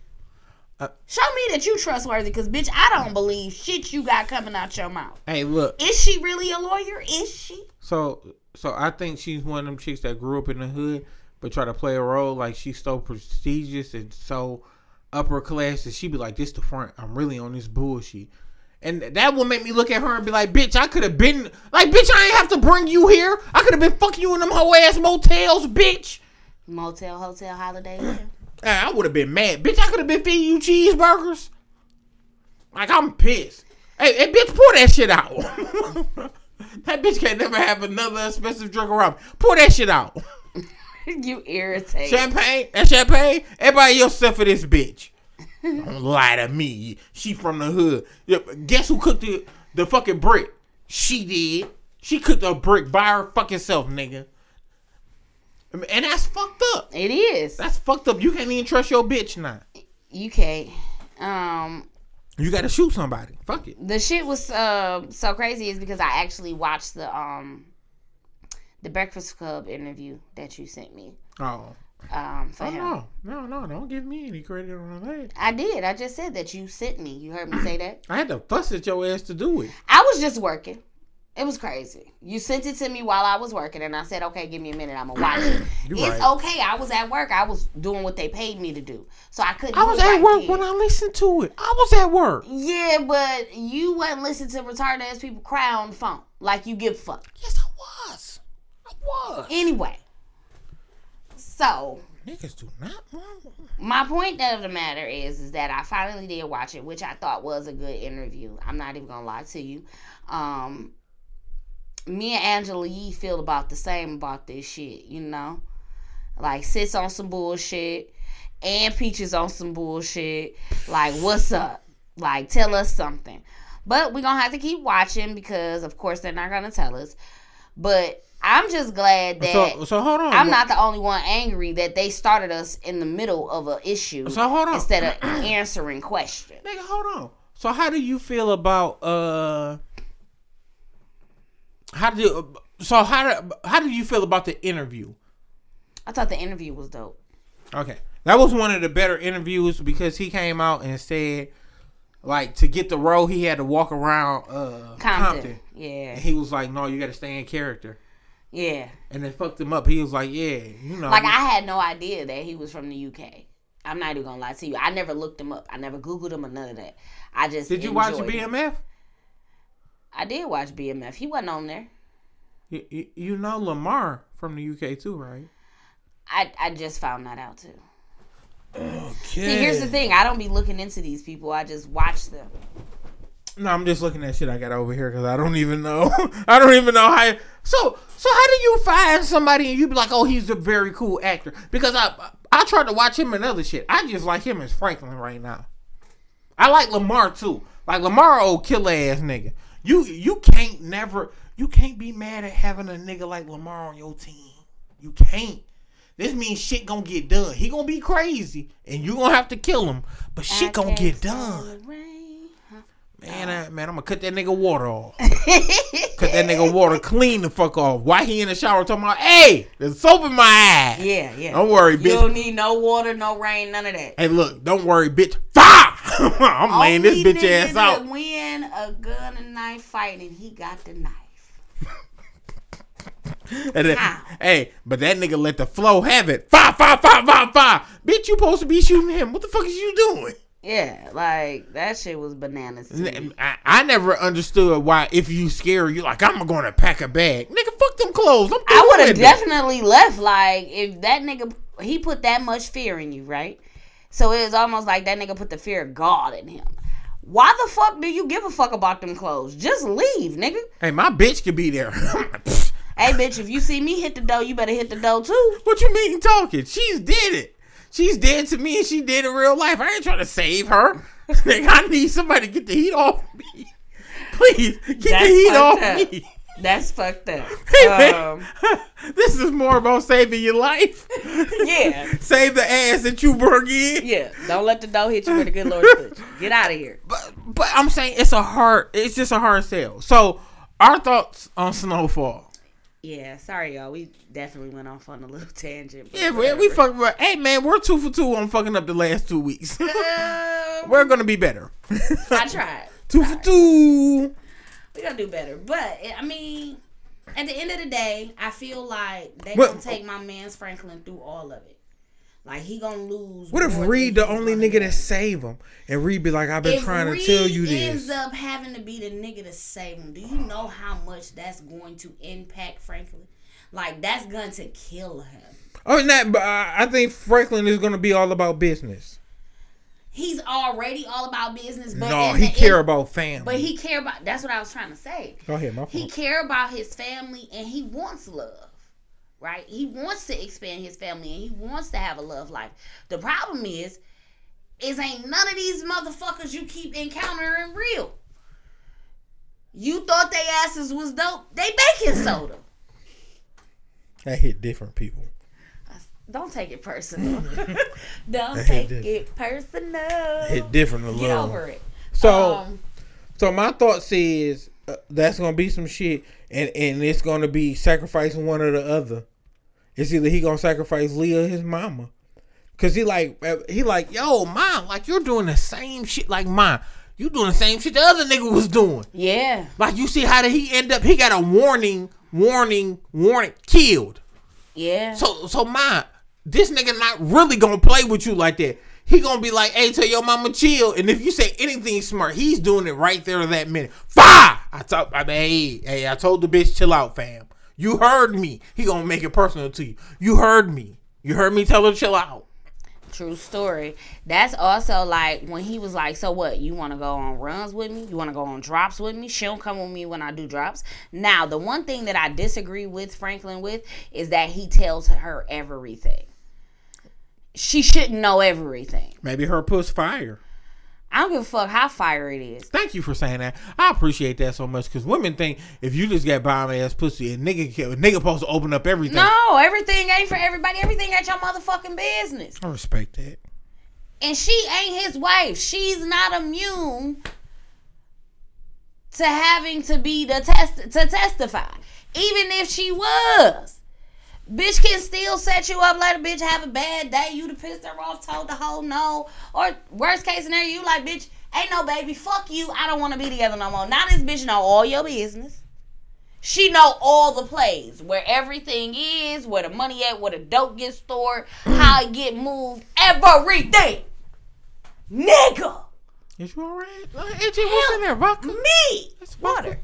uh, Show me that you trustworthy, cause bitch, I don't believe shit you got coming out your mouth. hey, look. Is she really a lawyer? Is she? So, so I think she's one of them chicks that grew up in the hood, but try to play a role like she's so prestigious and so upper class that she be like, "This the front. I'm really on this bullshit." And that will make me look at her and be like, "Bitch, I could have been like, bitch, I ain't have to bring you here. I could have been fucking you in them whole ass motels, bitch." Motel, hotel, holiday. <clears throat> I would have been mad, bitch. I could have been feeding you cheeseburgers. Like I'm pissed. Hey, hey, bitch, pour that shit out. <laughs> that bitch can't never have another expensive drink around. me. Pour that shit out. <laughs> you irritate. Champagne, that champagne. Everybody else except for this bitch. Don't lie to me. She from the hood. Yeah, Guess who cooked the the fucking brick? She did. She cooked a brick by her fucking self, nigga. And that's fucked up. It is. That's fucked up. You can't even trust your bitch now. You can't. Um, You gotta shoot somebody. Fuck it. the shit was uh, so crazy is because I actually watched the um the Breakfast Club interview that you sent me Oh. Um for Oh him. no. No, no, don't give me any credit on that. I did. I just said that you sent me. You heard me say that. I had to fuss at your ass to do it. I was just working. It was crazy. You sent it to me while I was working, and I said, "Okay, give me a minute. I'm gonna watch it." <coughs> It's right. okay. I was at work. I was doing what they paid me to do, so I couldn't. I was at right work then. when I listened to it. I was at work. Yeah, but you wasn't listening to retarded ass people cry on the phone like you give fuck. Yes, I was. I was. Anyway, so Niggas do not my point of the matter is, is that I finally did watch it, which I thought was a good interview. I'm not even gonna lie to you. Um, me and Angela Yee feel about the same about this shit, you know. Like sits on some bullshit, and Peaches on some bullshit. Like, what's up? Like, tell us something. But we're gonna have to keep watching because, of course, they're not gonna tell us. But I'm just glad that So, so hold on. I'm not the only one angry that they started us in the middle of an issue So hold on. instead of <clears throat> answering questions. Nigga, hold on. So how do you feel about uh? How do you, so how do how do you feel about the interview? I thought the interview was dope. Okay, that was one of the better interviews because he came out and said, like, to get the role, he had to walk around uh Compton. Compton. Yeah. And he was like, "No, you got to stay in character." Yeah. And they fucked him up. He was like, "Yeah, you know." Like I had no idea that he was from the UK. I'm not even gonna lie to you. I never looked him up. I never Googled him or none of that. I just did you watch him. BMF? I did watch BMF. He wasn't on there. You, you, you know Lamar from the UK too, right? I I just found that out too. Okay. See, here's the thing. I don't be looking into these people. I just watch them. No, I'm just looking at shit I got over here because I don't even know. <laughs> I don't even know how. So, so how do you find somebody and you be like, oh, he's a very cool actor? Because I, I tried to watch him and other shit. I just like him as Franklin right now. I like Lamar too. Like Lamar, old killer ass nigga. You, you can't never, you can't be mad at having a nigga like Lamar on your team. You can't. This means shit gonna get done. He gonna be crazy, and you gonna have to kill him, but shit gonna get done. Man, I, man, I'm gonna cut that nigga water off. <laughs> cut that nigga water clean the fuck off. Why he in the shower talking about, hey, there's soap in my eye. Yeah, yeah. Don't worry, You bitch. don't need no water, no rain, none of that. hey, look, don't worry, bitch. Fire! <laughs> I'm laying this bitch ass out. win a gun and knife fight, and he got the knife. <laughs> Then- hey, but that nigga let the flow have it. Fire, fire, fire, fire, fire. Bitch, you supposed to be shooting him. What the fuck is you doing? Yeah, like that shit was bananas. I, I never understood why if you scary, you like I'm going to pack a bag, nigga. Fuck them clothes. I would have it. definitely left. Like if that nigga he put that much fear in you, right? So it was almost like that nigga put the fear of God in him. Why the fuck do you give a fuck about them clothes? Just leave, nigga. Hey, my bitch could be there. <laughs> Hey, bitch, if you see me hit the door, you better hit the door too. what you mean talking? She's did it. She's dead to me, and she did in real life. I ain't trying to save her. <laughs> Nigga, I need somebody to get the heat off me. <laughs> Please get the heat off up. me. That's fucked up. <laughs> Hey, Um, this is more about saving your life. yeah, Save the ass that you brought in. yeah. Don't let the door hit you where the good Lord put you. Get out of here. But but I'm saying it's a hard. It's just a hard sell. So our thoughts on Snowfall. Yeah, sorry y'all. We definitely went off on a little <laughs> tangent. Yeah, we, we whatever. fucking. but, Hey man, we're two for two on fucking up the last two weeks. <laughs> Um, we're gonna be better. I tried. <laughs> two for two. We gotta do better. But I mean, at the end of the day, I feel like they What- gonna take my man's Franklin through all of it. Like he gonna lose. What if Reed the only nigga that save him, and Reed be like, "I've been If trying Reed to tell you this." ends up having to be the nigga to save him, do you know how much that's going to impact Franklin? Like that's going to kill him. Oh, that. But I think Franklin is gonna be all about business. He's already all about business, but no, he care end- about family. But he care about. That's what I was trying to say. Go ahead, my He care about his family and he wants love. Right? He wants to expand his family and he wants to have a love life. The problem is, is ain't none of these motherfuckers you keep encountering real. You thought they asses was dope. They baking soda. <clears throat> That hit different people. Don't take it personal. <laughs> <laughs> Don't That take it personal. Hit different a little. Get over it. So. Um, So my thoughts is uh, that's gonna be some shit, and and it's gonna be sacrificing one or the other. It's either he gonna sacrifice Leah, his mama, cause he like uh, he like yo mom, like you're doing the same shit like mine. You doing the same shit the other nigga was doing. yeah. Like you see how did he end up? He got a warning, warning, warning, killed. Yeah. So so my this nigga not really gonna play with you like that. He gonna be like, hey, tell your mama chill. And if you say anything smart, he's doing it right there that minute. Fire! I told I mean, hey, hey, I told the bitch chill out, fam. You heard me. He gonna make it personal to you. You heard me. You heard me tell her chill out. True story. That's also like when he was like, "So what? You want to go on runs with me? You want to go on drops with me? She don't come with me when I do drops." Now, the one thing that I disagree with Franklin with is that he tells her everything. She shouldn't know everything. Maybe her puss fire. I don't give a fuck how fire it is. Thank you for saying that. I appreciate that so much because women think if you just got bomb ass pussy, a nigga, a nigga supposed to open up everything. No, everything ain't for everybody. Everything ain't your motherfucking business. I respect that. and she ain't his wife. She's not immune to having to be the test to testify. Even if she was. Bitch can still set you up, let a bitch have a bad day. You to pissed her off, told the whole no. Or worst case scenario, you like, bitch, ain't no baby, fuck you. I don't want to be together no more. Now this bitch know all your business. She know all the plays, where everything is, where the money at, where the dope gets stored, how it get moved, everything. Nigga, Is you alright? AJ, what's in there? Vodka? me, It's water.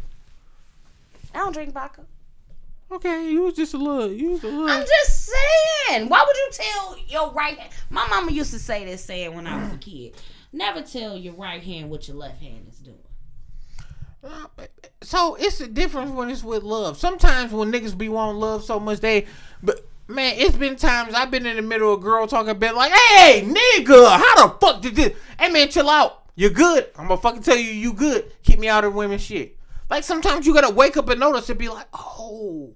I don't drink vodka. Okay, you was just a little. You was a little. I'm just saying. Why would you tell your right hand? My mama used to say this saying when I was a <clears throat> kid. Never tell your right hand what your left hand is doing. Uh, so it's a difference when it's with love. Sometimes when niggas be wanting love so much, they. But man, it's been times I've been in the middle of a girl talking bit like, "Hey, nigga, how the fuck did this?" Hey man, chill out. You're good. I'm gonna fucking tell you, you good. Keep me out of women shit. Like sometimes you gotta wake up and notice and be like, "Oh."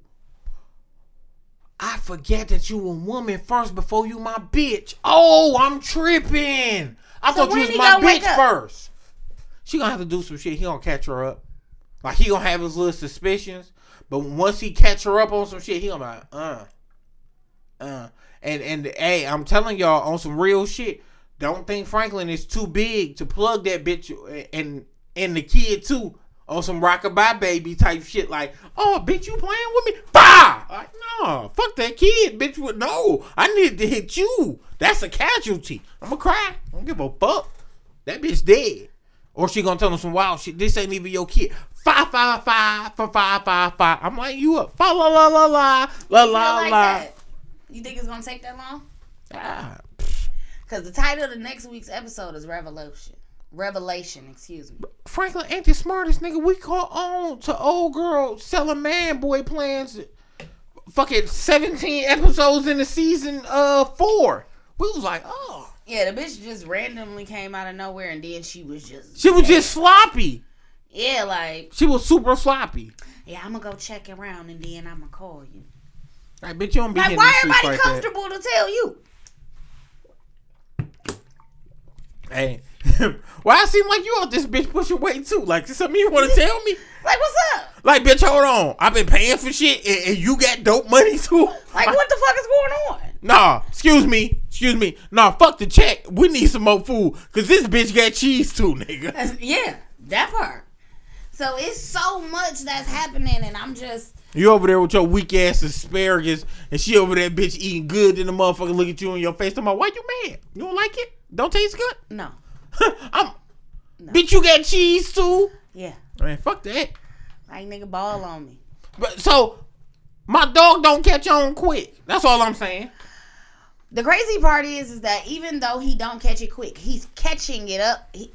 I forget that you a woman first before you my bitch. Oh, I'm tripping. I So thought you was my bitch first. She gonna have to do some shit. He gonna catch her up. Like he gonna have his little suspicions, but once he catch her up on some shit, he gonna be like, uh, uh. And and hey, I'm telling y'all on some real shit. Don't think Franklin is too big to plug that bitch and and the kid too on some rockabye baby type shit. Like, oh bitch, you playing with me? Bah! Like, no, fuck that kid, bitch. No, I need to hit you. That's a casualty. I'ma cry. I don't give a fuck. That bitch dead. Or she gonna tell him some wild shit. This ain't even your kid. Five five five for five five five. I'm lighting you up. Fa la la la la la la like la. that. You think it's gonna take that long? Ah, Because the title of the next week's episode is Revolution. Revelation, excuse me. Franklin ain't the smartest nigga. We caught on to old girl selling man boy plans. Fucking 17 episodes in the season uh four. We was like, oh. Yeah, the bitch just randomly came out of nowhere and then she was just She was just sloppy. Yeah, like, She was super sloppy. yeah, I'm gonna go check around and then I'm gonna call you. Like, bitch, you don't be Like, why everybody like that. comfortable to tell you? Hey, <laughs> why I seem like you out this bitch pushing weight too? Like something you want to tell me? Like, what's up? Like, bitch, hold on. I've been paying for shit, and, and you got dope money too. Like, what the fuck is going on? Nah, excuse me, excuse me. Nah, fuck the check. We need some more food, cause this bitch got cheese too, nigga. That's- yeah, that part. So it's so much that's happening, and I'm just You over there with your weak ass asparagus, and she over there, bitch, eating good. Then the motherfucker look at you in your face. I'm like, why you mad? You don't like it? Don't taste good? no, <laughs> I'm, bitch, you got cheese too. yeah, Man, fuck that. like nigga ball on me. But so my dog don't catch on quick. That's all I'm saying. The crazy part is, is that even though he don't catch it quick, he's catching it up. He,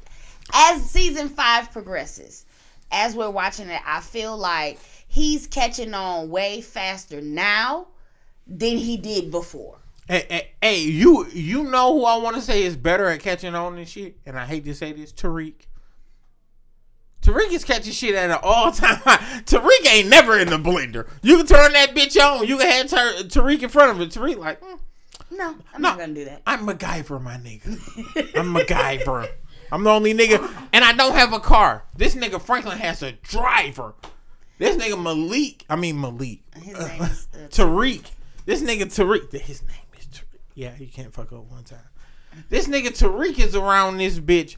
as season five progresses, as we're watching it, I feel like he's catching on way faster now than he did before. Hey, hey, hey, you you know who I want to say is better at catching on and shit, and I hate to say this, Tariq. Tariq is catching shit at an all <laughs> time high. Tariq ain't never in the blender. You can turn that bitch on. You can have Tar- Tariq in front of it. Tariq like, mm, No, I'm No. not gonna do that. I'm MacGyver, my nigga. I'm MacGyver. I'm the only nigga, and I don't have a car. This nigga Franklin has a driver. This nigga Malik, I mean Malik, His name is, uh, Tariq. This nigga Tariq, his name. Yeah, you can't fuck up one time. This nigga Tariq is around this bitch.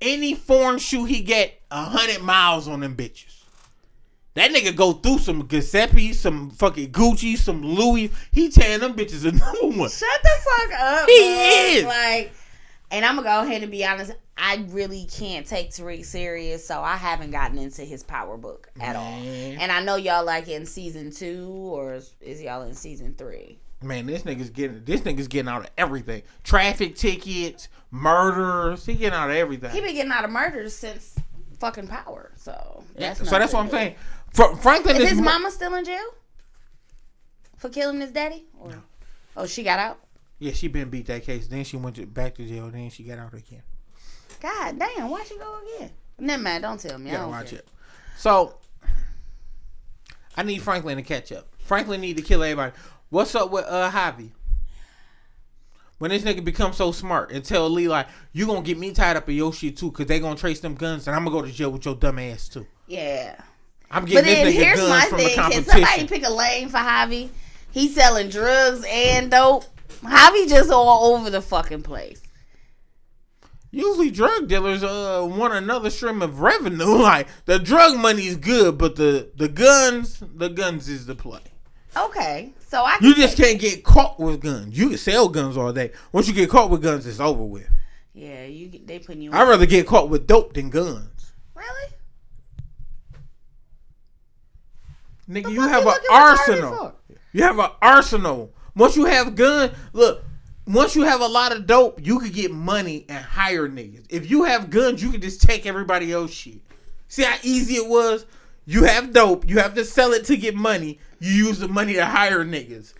Any foreign shoe he get, a hundred miles on them bitches. That nigga go through some Giuseppe, some fucking Gucci, some Louis. He tearing them bitches a new one. Shut the fuck up. He man. is. like, and I'm gonna go ahead and be honest. I really can't take Tariq serious, so I haven't gotten into his power book at all. And I know y'all like in season two, or is, is y'all in season three? Man, this nigga's getting this nigga's getting out of everything. Traffic tickets, murders. He getting out of everything. He been getting out of murders since fucking power. So that's so that's what I'm saying. Fra- Franklin Is is, his mo- mama still in jail for killing his daddy? Or, Oh, she got out. Yeah, she been beat that case. Then she went to, back to jail. Then she got out again. God damn, why she go again? Never mind. Don't tell me. I Yeah, don't watch care. it. So I need Franklin to catch up. Franklin need to kill everybody. What's up with uh Avi? When this nigga becomes so smart and tell Lee like you gonna get me tied up in your shit too, cause they gonna trace them guns and I'm gonna go to jail with your dumb ass too. Yeah. I'm But getting then this nigga here's guns my from thing: the Can competition. somebody pick a lane for Avi? He's selling drugs and dope. Avi just all over the fucking place. Usually drug dealers uh want another stream of revenue. <laughs> Like the drug money is good, but the the guns, the guns is the play. Okay, so I You just can't get caught with guns. You can sell guns all day. Once you get caught with guns, it's over with. yeah, you get- they putting you. I'd rather get caught with dope than guns. really? Nigga, you have you an arsenal. You have an arsenal. Once you have gun, look. Once you have a lot of dope, you could get money and hire niggas. If you have guns, you can just take everybody else shit. See how easy it was? You have dope. You have to sell it to get money. You use the money to hire niggas.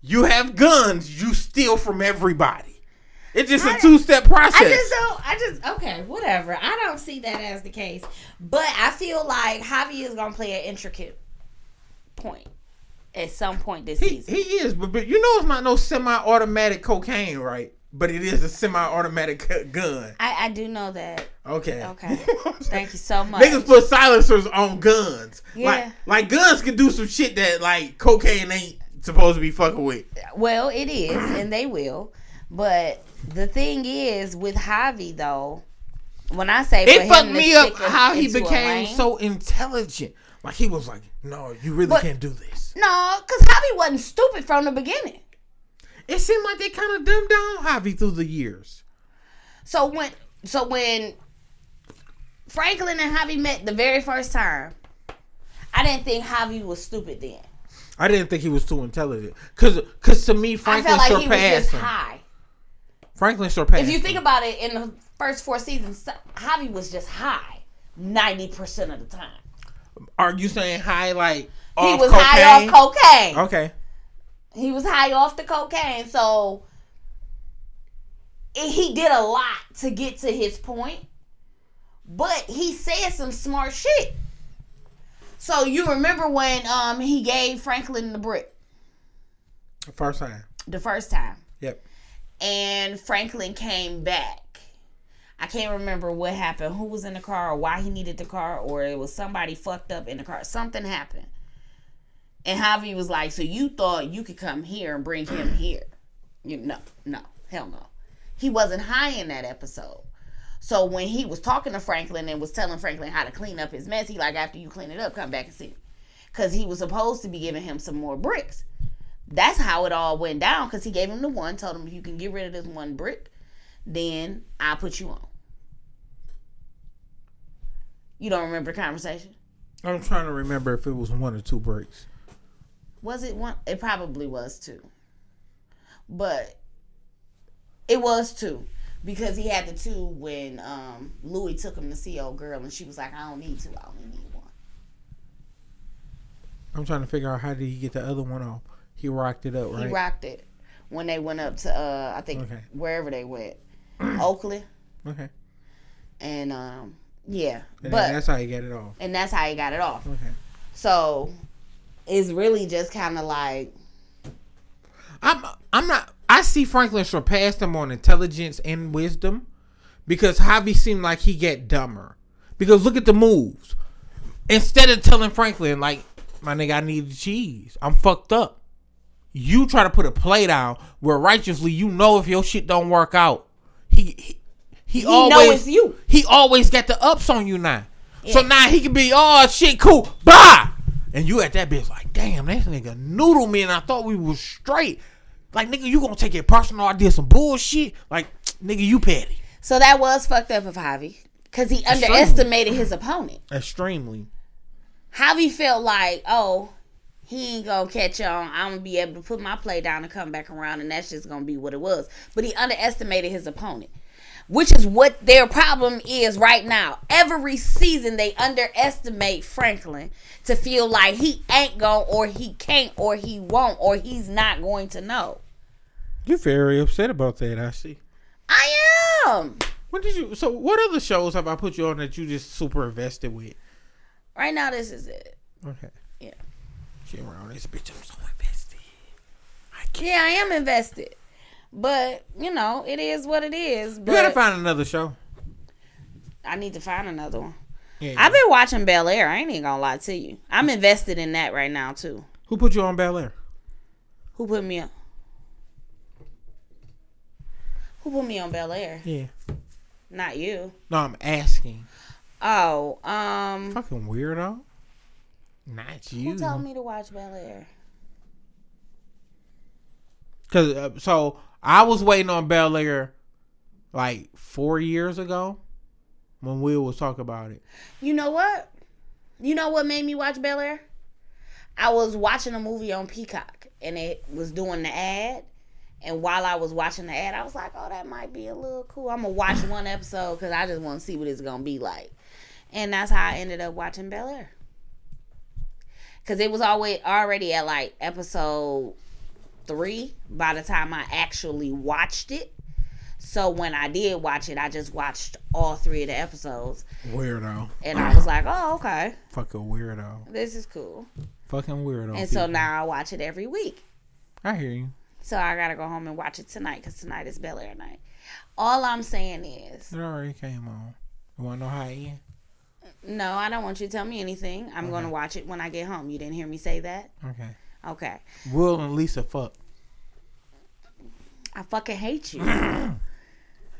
You have guns. You steal from everybody. It's just a I- two step process. I just don't. I just okay, whatever. I don't see that as the case, but I feel like Avi is gonna play an intricate point at some point this He, season. he is, but, but you know it's not no semi-automatic cocaine, right? But it is a semi-automatic <laughs> gun. I, I do know that. Okay. Okay. <laughs> Thank you so much. Niggas put silencers on guns. Yeah. Like, like guns can do some shit that like cocaine ain't supposed to be fucking with. Well, it is, and they will. But the thing is, with Avi though, when I say It fucked me up how he became so intelligent. Like he was like, "No, you really But- can't do this." No, because Avi wasn't stupid from the beginning. It seemed like they kind of dumbed down Avi through the years. So when so when Franklin and Avi met the very first time, I didn't think Avi was stupid then. I didn't think he was too intelligent, cause, cause to me I Franklin felt like he was surpassed just him. high. Franklin surpassed. If you think him. about it, in the first four seasons, Avi was just high ninety percent of the time. Are you saying high like He was cocaine? high off cocaine. Okay. He was high off the cocaine, so he did a lot to get to his point. But he said some smart shit. So you remember when um he gave Franklin the brick The First time. the first time, Yep. and Franklin came back. I can't remember what happened, who was in the car, or why he needed the car, or it was somebody fucked up in the car. Something happened. And Avi was like, So you thought you could come here and bring him here? You no, no, hell no. He wasn't high in that episode. So when he was talking to Franklin and was telling Franklin how to clean up his mess, he like, after you clean it up, come back and see me. Cause he was supposed to be giving him some more bricks. That's how it all went down. Cause he gave him the one, told him if you can get rid of this one brick, then I'll put you on. You don't remember the conversation? I'm trying to remember if it was one or two breaks. Was it one? It probably was two. But it was two. Because he had the two when um, Louie took him to see old girl and she was like, I don't need two, I only need one. I'm trying to figure out how did he get the other one off. He rocked it up, right? He rocked it when they went up to uh I think Okay. wherever they went. <clears throat> Oakley. okay. And um yeah. And but that's how he got it off. and that's how he got it off. Okay. So it's really just kinda like I'm I'm not I see Franklin surpassed him on intelligence and wisdom because Avi seemed like he get dumber. Because look at the moves. Instead of telling Franklin like, my nigga, I need the cheese. I'm fucked up. You try to put a play down where righteously you know if your shit don't work out. He he, he, know always you. He always got the ups on you now. So now he can be oh shit cool bye. And you at that bitch like damn that nigga noodle me and I thought we was straight. Like nigga you gonna take it personal? I did some bullshit. Like <tsk> nigga you petty. so that was fucked up of Avi. Cause he underestimated his opponent. Extremely. Avi felt like, oh, he ain't gonna catch on. I'm gonna be able to put my play down and come back around, and that's just gonna be what it was. But he underestimated his opponent, which is what their problem is right now. Every season, they underestimate Franklin to feel like he ain't going, or he can't, or he won't, or he's not going to know. You're very upset about that. I see. I am. What did you? So what other shows have I put you on that you just super invested with? Right now, this is it. Okay. Yeah. She around this bitch. I'm so invested. I can't. Yeah, I am invested. But, you know, it is what it is. You gotta find another show. I need to find another one. Yeah. I've been watching Bel Air. I ain't even gonna lie to you. I'm invested in that right now too. Who put you on Bel Air? Who put me on? Who put me on Bel Air? Yeah. Not you. No, I'm asking. Oh, um, Fucking weirdo. Not you. who told me to watch Bel Air? Cause uh, so I was waiting on Bel Air like four years ago when Will was talking about it. You know what? You know what made me watch Bel Air? I was watching a movie on Peacock and it was doing the ad. And while I was watching the ad, I was like, "Oh, that might be a little cool. I'm gonna watch one episode because I just want to see what it's gonna be like." And that's how I ended up watching Bel Air. Cause it was always already at like episode three by the time I actually watched it. So when I did watch it, I just watched all three of the episodes, Weirdo. and I was like, "Oh, okay, Fucking weirdo. this is cool." Fucking weirdo. And so now I watch it every week. I hear you. So I gotta go home and watch it tonight because tonight is Bel Air night. All I'm saying is, It already came on. You wanna know how it no, I don't want you to tell me anything. I'm gonna watch it when I get home. You didn't hear me say that? Okay. Okay. Will and Lisa fuck. I fucking hate you. <clears throat>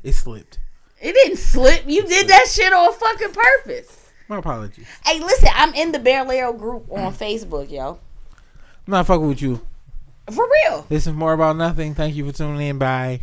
It slipped. it didn't slip. You did that shit on fucking purpose. My apologies. Hey, listen, I'm in the Bel Air group on <clears throat> Facebook, yo. I'm not fucking with you. For real. This is more about nothing. Thank you for tuning in. Bye.